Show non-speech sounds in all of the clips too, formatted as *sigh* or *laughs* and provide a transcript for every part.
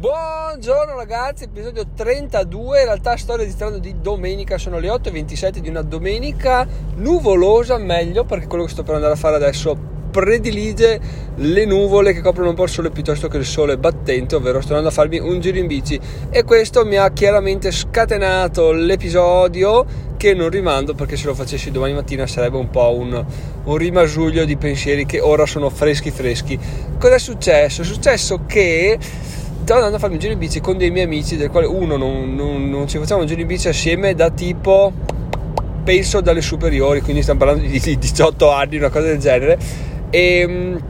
Buongiorno ragazzi, episodio 32, in realtà sto registrando di domenica, sono le 8.27 di una domenica nuvolosa, meglio perché quello che sto per andare a fare adesso predilige le nuvole che coprono un po' il sole piuttosto che il sole battente, ovvero sto andando a farmi un giro in bici e questo mi ha chiaramente scatenato l'episodio che non rimando perché se lo facessi domani mattina sarebbe un po' un, un rimasuglio di pensieri che ora sono freschi freschi. Cosa è successo? È successo che stavo andando a farmi un giro in bici con dei miei amici, del quale uno non, non, non ci facciamo un giro in bici assieme da tipo, penso dalle superiori, quindi stiamo parlando di 18 anni, una cosa del genere. E ehm,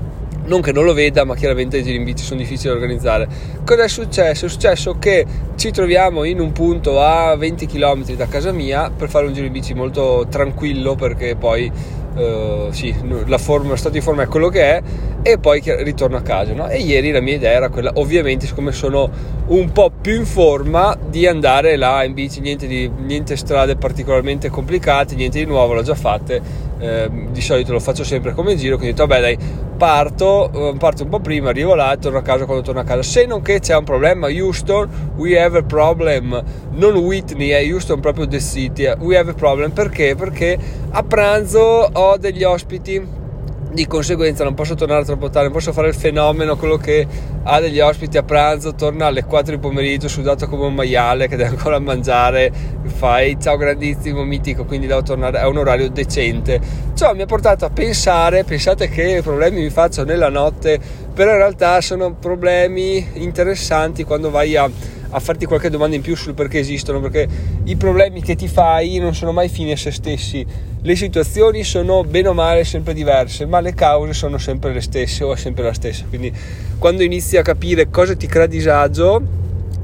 non che non lo veda, ma chiaramente i giri in bici sono difficili da organizzare. Cosa è successo? È successo che ci troviamo in un punto a 20 km da casa mia per fare un giro in bici molto tranquillo perché poi Uh, sì, la forma, lo stato di forma è quello che è e poi ritorno a casa no? e ieri la mia idea era quella ovviamente siccome sono un po' più in forma di andare là in bici niente, di, niente strade particolarmente complicate niente di nuovo l'ho già fatte eh, di solito lo faccio sempre come giro quindi ho detto vabbè dai parto, eh, parto un po' prima, arrivo là e torno a casa quando torno a casa. Se non che c'è un problema, Houston, we have a problem, non Whitney, è Houston proprio the city, we have a problem perché? Perché a pranzo ho degli ospiti di conseguenza non posso tornare troppo tardi, non posso fare il fenomeno, quello che ha degli ospiti a pranzo, torna alle 4 di pomeriggio sudato come un maiale che deve ancora mangiare, fai ciao grandissimo, mitico, quindi devo tornare a un orario decente. Ciò mi ha portato a pensare, pensate che problemi mi faccio nella notte, però in realtà sono problemi interessanti quando vai a a farti qualche domanda in più sul perché esistono, perché i problemi che ti fai non sono mai fini a se stessi. Le situazioni sono bene o male sempre diverse, ma le cause sono sempre le stesse o è sempre la stessa. Quindi quando inizi a capire cosa ti crea disagio,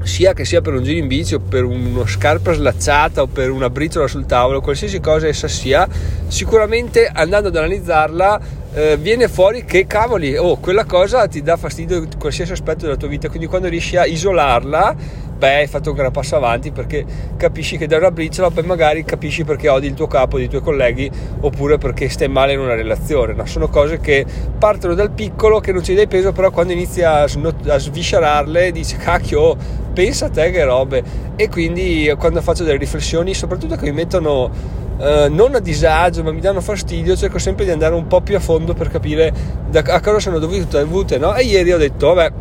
sia che sia per un giro in bici o per uno scarpa slacciata o per una briciola sul tavolo, qualsiasi cosa essa sia, sicuramente andando ad analizzarla eh, viene fuori che cavoli, oh, quella cosa ti dà fastidio in qualsiasi aspetto della tua vita, quindi quando riesci a isolarla, beh, hai fatto un gran passo avanti perché capisci che da una briciola poi magari capisci perché odi il tuo capo, i tuoi colleghi, oppure perché stai male in una relazione. No? Sono cose che partono dal piccolo, che non ci dai peso, però quando inizi a, a sviscerarle dici, cacchio, pensa a te che robe. E quindi quando faccio delle riflessioni, soprattutto che mi mettono Uh, non a disagio ma mi danno fastidio cerco sempre di andare un po' più a fondo per capire da, a cosa sono dovute no? e ieri ho detto vabbè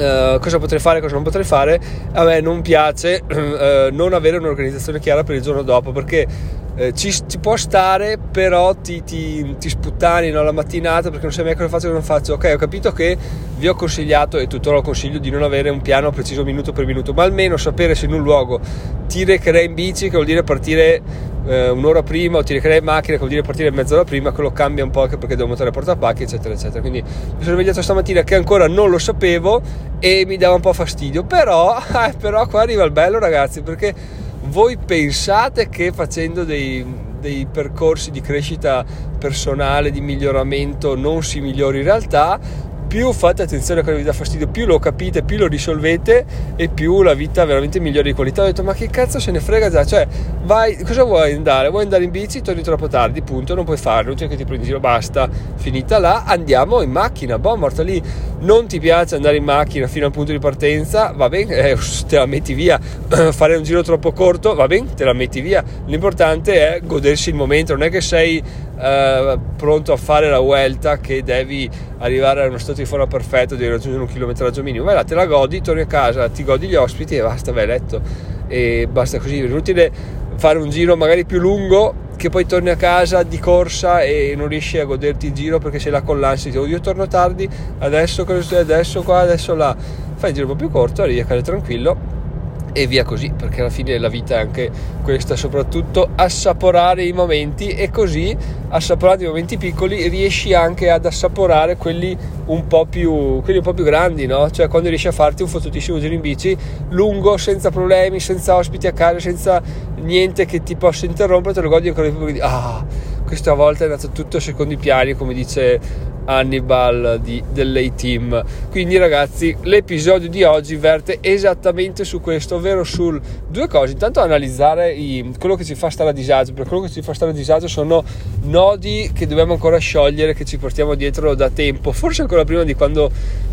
Uh, cosa potrei fare, cosa non potrei fare. A me non piace uh, *clears throat* non avere un'organizzazione chiara per il giorno dopo perché uh, ci, ci, può stare, però ti, ti, ti sputtani no, la mattinata perché non sai mai cosa faccio e non faccio. Ok, ho capito che vi ho consigliato e tuttora lo consiglio di non avere un piano preciso minuto per minuto, ma almeno sapere se in un luogo ti recherei in bici, che vuol dire partire eh, un'ora prima o ti recherei in macchina, che vuol dire partire mezz'ora prima, quello cambia un po' anche perché devo montare portapacchi, eccetera, eccetera. Quindi mi sono svegliato stamattina che ancora non lo sapevo e mi dava un po' fastidio, però, *laughs* eh, però qua arriva il bello ragazzi, perché voi pensate che facendo dei, dei percorsi di crescita personale, di miglioramento, non si migliori in realtà, più fate attenzione a quello che vi dà fastidio, più lo capite, più lo risolvete e più la vita veramente migliora di qualità. Ho detto, ma che cazzo se ne frega già? Cioè, vai, cosa vuoi andare? Vuoi andare in bici? Torni troppo tardi, punto, non puoi farlo, cioè che ti prendi in giro, basta, finita là, andiamo in macchina, boh, morta lì. Non ti piace andare in macchina fino al punto di partenza, va bene, eh, *laughs* te la metti via. *clears throat* Fare un giro troppo corto, va bene, te la metti via. L'importante è godersi il momento, non è che sei eh, pronto a fare la vuelta che devi arrivare a uno stato di forma perfetto, devi raggiungere un chilometraggio minimo, vai là, te la godi, torni a casa, ti godi gli ospiti e basta, vai a letto. E basta così, è inutile fare un giro magari più lungo che poi torni a casa di corsa e non riesci a goderti il giro perché sei là con l'ansia, oh, io torno tardi, adesso adesso qua, adesso là, fai il giro un po' più corto, arrivi a casa tranquillo e via così, perché alla fine la vita è anche questa, soprattutto assaporare i momenti e così assaporando i momenti piccoli riesci anche ad assaporare quelli un po' più, un po più grandi, no? Cioè quando riesci a farti un fottutissimo giro in bici lungo, senza problemi, senza ospiti a casa, senza niente che ti possa interrompere, te lo godi ancora di più, ah, questa volta è andato tutto a secondi piani, come dice Hannibal di, dell'A-Team. Quindi ragazzi, l'episodio di oggi verte esattamente su questo, ovvero su due cose. Intanto analizzare i, quello che ci fa stare a disagio, perché quello che ci fa stare a disagio sono nodi che dobbiamo ancora sciogliere, che ci portiamo dietro da tempo, forse ancora prima di quando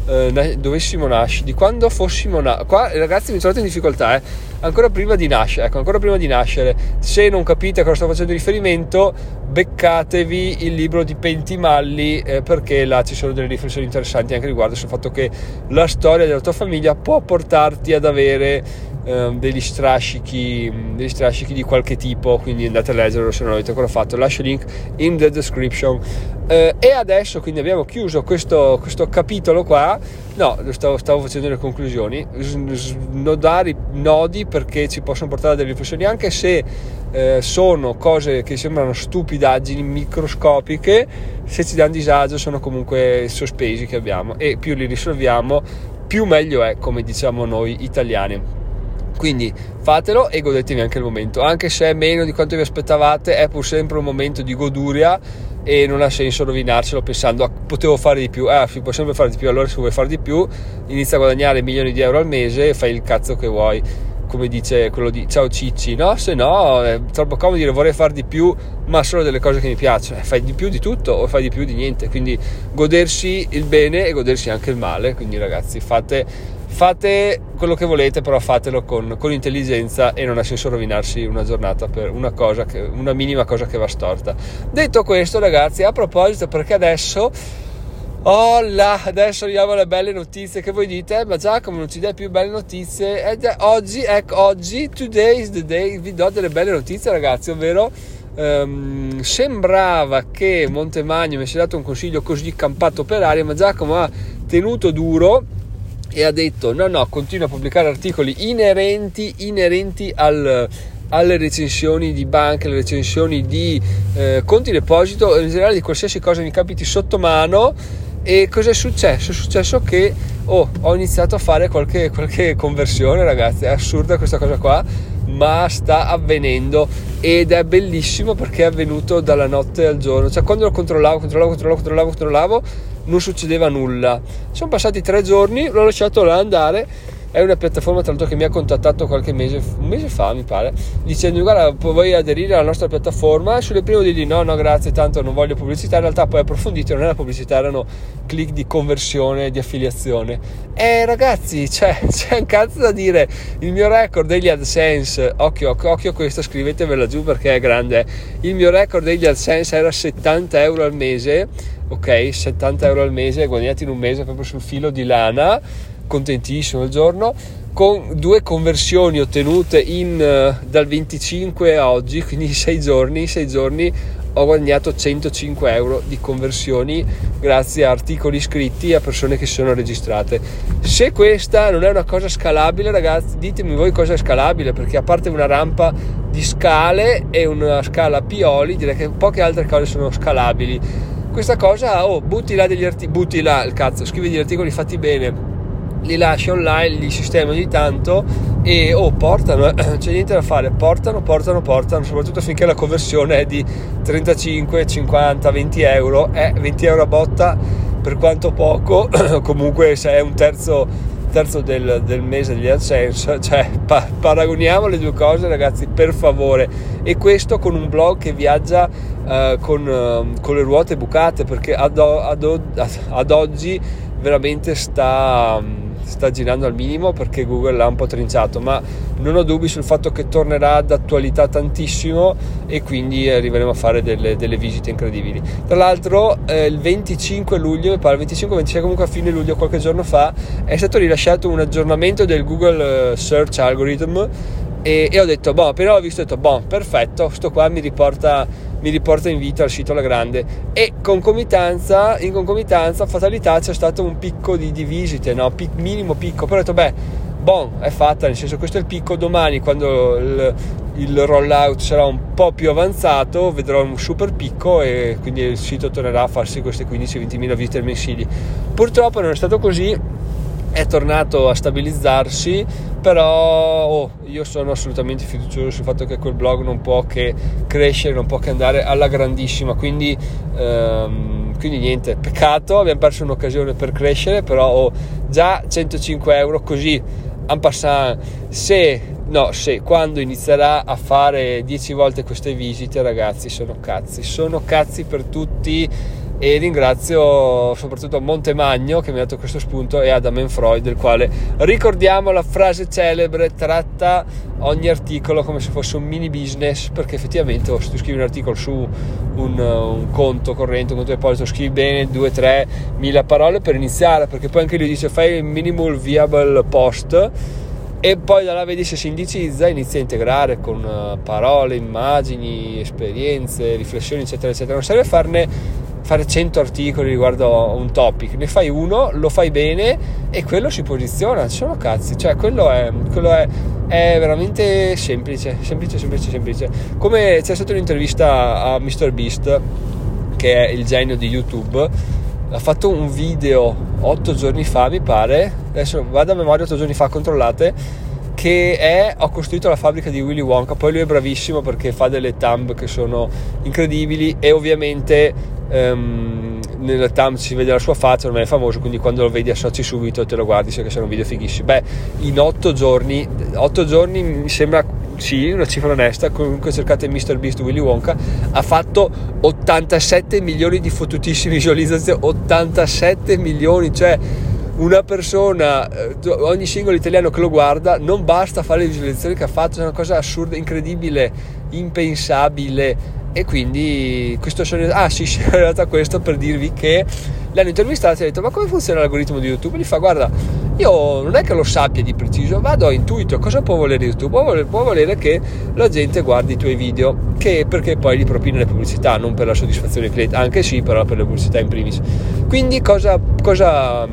eh, dovessimo nascere, di quando fossimo nati. Qua ragazzi mi trovate in difficoltà, eh? ancora prima di nascere, ecco, ancora prima di nascere. Se non capite a cosa sto facendo riferimento, beccatevi il libro di Pentimalli eh, perché là ci sono delle riflessioni interessanti anche riguardo sul fatto che la storia della tua famiglia può portarti ad avere degli, strascichi, degli strascichi di qualche tipo, quindi andate a leggerlo se non l'avete ancora fatto. Lascio il link in the description. Uh, e adesso quindi abbiamo chiuso questo, questo capitolo qua. No, stavo, stavo, facendo le conclusioni, snodare i nodi perché ci possono portare a delle riflessioni, anche se eh, sono cose che sembrano stupidaggini microscopiche, se ci danno disagio sono comunque sospesi che abbiamo e più li risolviamo, più meglio è, come diciamo noi italiani. Quindi fatelo e godetevi anche il momento, anche se è meno di quanto vi aspettavate, è pur sempre un momento di goduria e non ha senso rovinarcelo pensando ah, potevo fare di più, ah si può sempre fare di più, allora se vuoi fare di più inizia a guadagnare milioni di euro al mese e fai il cazzo che vuoi, come dice quello di ciao Cicci, no? Se no è troppo comodo dire vorrei fare di più ma solo delle cose che mi piacciono, fai di più di tutto o fai di più di niente, quindi godersi il bene e godersi anche il male, quindi ragazzi fate fate quello che volete, però fatelo con, con, intelligenza e non ha senso rovinarsi una giornata per una, cosa che, una minima cosa che va storta. Detto questo, ragazzi, a proposito, perché adesso. Oh là, adesso arriviamo alle belle notizie che voi dite, ma Giacomo non ci dai più belle notizie. Ed è oggi, ecco, oggi, today is the day, vi do delle belle notizie ragazzi, ovvero um, sembrava che Montemagno mi sia dato un consiglio così campato per aria, ma Giacomo ha tenuto duro e ha detto no no continua a pubblicare articoli inerenti, inerenti al, alle recensioni di banche, alle recensioni di eh, conti deposito in generale di qualsiasi cosa mi capiti sotto mano e cosa è successo? È successo che oh, ho iniziato a fare qualche, qualche conversione ragazzi è assurda questa cosa qua ma sta avvenendo ed è bellissimo perché è avvenuto dalla notte al giorno cioè quando lo controllavo, controllavo, controllavo, controllavo, controllavo non succedeva nulla. Sono passati tre giorni, l'ho lasciato là andare. È una piattaforma tra l'altro che mi ha contattato qualche mese, mese fa mi pare, dicendo guarda vuoi aderire alla nostra piattaforma? Sulle prime di no, no grazie, tanto non voglio pubblicità, in realtà poi approfondito, non era pubblicità, erano click di conversione, di affiliazione. E ragazzi, cioè, *laughs* c'è un cazzo da dire, il mio record degli AdSense, occhio, occhio a questo, scrivetevela giù perché è grande, il mio record degli AdSense era 70 euro al mese ok 70 euro al mese guadagnati in un mese proprio sul filo di lana contentissimo il giorno con due conversioni ottenute in, uh, dal 25 a oggi quindi 6 giorni 6 giorni ho guadagnato 105 euro di conversioni grazie a articoli scritti a persone che sono registrate. Se questa non è una cosa scalabile ragazzi ditemi voi cosa è scalabile perché a parte una rampa di scale e una scala a pioli direi che poche altre cose sono scalabili questa cosa, oh, butti là degli articoli, butti là il cazzo, scrivi degli articoli fatti bene, li lasci online, li sistemi ogni tanto e oh, portano, *clears throat* c'è niente da fare, portano, portano, portano, soprattutto finché la conversione è di 35, 50, 20 euro, è eh, 20 euro a botta per quanto poco, *clears throat* comunque se è un terzo, terzo del, del, mese degli AdSense, *laughs* cioè pa- paragoniamo le due cose ragazzi per favore. E questo con un blog che viaggia eh, con, uh, con, le ruote bucate perché ad, ad, ad oggi veramente sta, sta, girando al minimo perché Google l'ha un po' trinciato ma non ho dubbi sul fatto che tornerà d'attualità tantissimo e quindi arriveremo a fare delle, delle visite incredibili. Tra l'altro eh, il 25 luglio mi pare 25-26 comunque a fine luglio qualche giorno fa è stato rilasciato un aggiornamento del Google eh, Search Algorithm e, e ho detto boh appena l'ho visto ho detto boh perfetto sto qua mi riporta mi riporta in vita al sito alla grande e concomitanza, in concomitanza, fatalità c'è stato un picco di, di visite, no? Pic, minimo picco, però ho detto beh, bon, è fatta, nel senso questo è il picco, domani quando il, il rollout sarà un po' più avanzato vedrò un super picco e quindi il sito tornerà a farsi queste 15-20 mila visite mensili. Purtroppo non è stato così, è tornato a stabilizzarsi, però oh, io sono assolutamente fiducioso sul fatto che quel blog non può che crescere, non può che andare alla grandissima, quindi, ehm, quindi niente, peccato, abbiamo perso un'occasione per crescere, però oh, già 105 euro così, en passant, se, no, se, quando inizierà a fare 10 volte queste visite ragazzi sono cazzi, sono cazzi per tutti e ringrazio soprattutto Montemagno che mi ha dato questo spunto e Adam Freud del quale ricordiamo la frase celebre tratta ogni articolo come se fosse un mini business perché effettivamente se tu scrivi un articolo su un, un conto corrente, un conto deposito, scrivi bene 2, 3, mila parole per iniziare perché poi anche lui dice fai il minimal viable post e poi da là vedi se si indicizza, inizia a integrare con eh, parole, immagini, esperienze, riflessioni eccetera eccetera, non serve farne fare 100 articoli riguardo un topic, ne fai uno, lo fai bene e quello si posiziona, sono cazzi, cioè quello è, quello è, è veramente semplice, semplice, semplice, semplice. Come c'è stata un'intervista a MrBeast, che è il genio di YouTube, ha fatto un video 8 giorni fa, mi pare, adesso vado a memoria 8 giorni fa, controllate, che è ho costruito la fabbrica di Willy Wonka, poi lui è bravissimo perché fa delle thumb che sono incredibili e ovviamente um, nella thumb si vede la sua faccia, non è famoso, quindi quando lo vedi associ subito e te lo guardi, che sono video fighissimi. Beh, in 8 giorni, 8 giorni mi sembra sì, una cifra onesta, comunque cercate Mr. Beast Willy Wonka, ha fatto 87 milioni di fottutissime visualizzazioni, 87 milioni, cioè una persona, eh, ogni singolo italiano che lo guarda, non basta fare le visualizzazioni che ha fatto, è una cosa assurda, incredibile, impensabile e quindi questo sono ah sì, *laughs* sono arrivato a questo per dirvi che l'hanno intervistato e ha detto ma come funziona l'algoritmo di YouTube? E gli fa guarda io non è che lo sappia di preciso vado a intuito cosa può volere YouTube può volere, può volere che la gente guardi i tuoi video che, perché poi gli propine le pubblicità non per la soddisfazione cliente anche sì però per le pubblicità in primis quindi cosa, cosa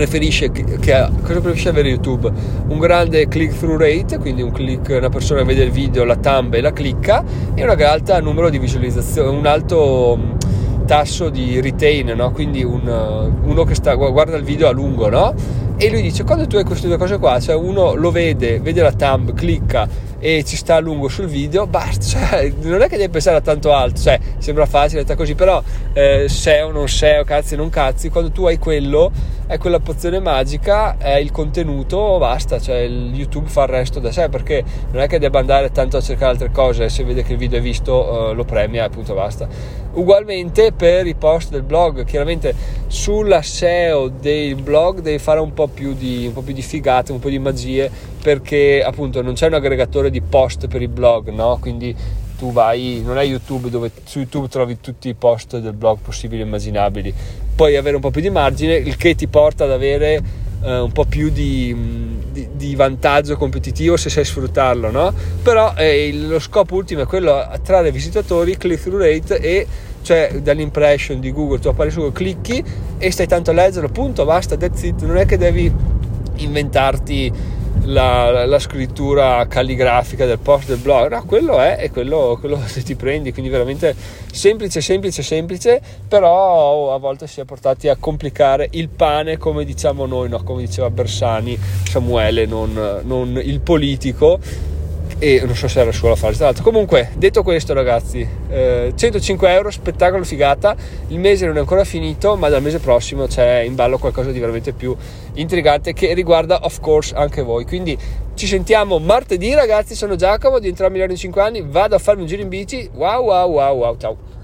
preferisce, che, cosa preferisce avere YouTube? Un grande click through rate, quindi un click, una persona vede il video, la thumb e la clicca, e un alto numero di visualizzazioni, un alto mm, tasso di retain, no? quindi un, uno che sta, guarda il video a lungo, no? E lui dice, quando tu hai queste due cose qua, cioè uno lo vede, vede la thumb, clicca e ci sta a lungo sul video, basta, cioè, non è che devi pensare a tanto altro, cioè, sembra facile, sta così, però eh, SEO, non SEO, cazzi, non cazzi, quando tu hai quello, è quella pozione magica, è il contenuto, basta, cioè il YouTube fa il resto da sé, perché non è che debba andare tanto a cercare altre cose, se vede che il video è visto eh, lo premia e appunto basta. Ugualmente per i post del blog, chiaramente sulla SEO dei blog devi fare un po' più di, un po' più di figate, un po' di magie, perché appunto non c'è un aggregatore di post per i blog, no? Quindi tu vai, non è YouTube dove su YouTube trovi tutti i post del blog possibili e immaginabili, puoi avere un po' più di margine, il che ti porta ad avere eh, un po' più di, di, di, vantaggio competitivo se sai sfruttarlo, no? Però eh, lo scopo ultimo è quello attrarre visitatori, click through rate e cioè dall'impression di Google, tu appari su clicchi e stai tanto a leggerlo, punto, basta, that's it, non è che devi inventarti la, la, scrittura calligrafica del post del blog, no, quello è e quello, quello *laughs* se ti prendi, quindi veramente semplice, semplice, semplice, però a volte si è portati a complicare il pane come diciamo noi, no? come diceva Bersani, Samuele, non, non il politico e non so se era solo a fare tra comunque detto questo ragazzi eh, 105 euro spettacolo figata. Il mese non è ancora finito ma dal mese prossimo c'è in ballo qualcosa di veramente più intrigante che riguarda of course anche voi. Quindi ci sentiamo martedì ragazzi. Sono Giacomo diventerò migliore in 5 anni. Vado a farmi un giro in bici. Wow wow wow wow ciao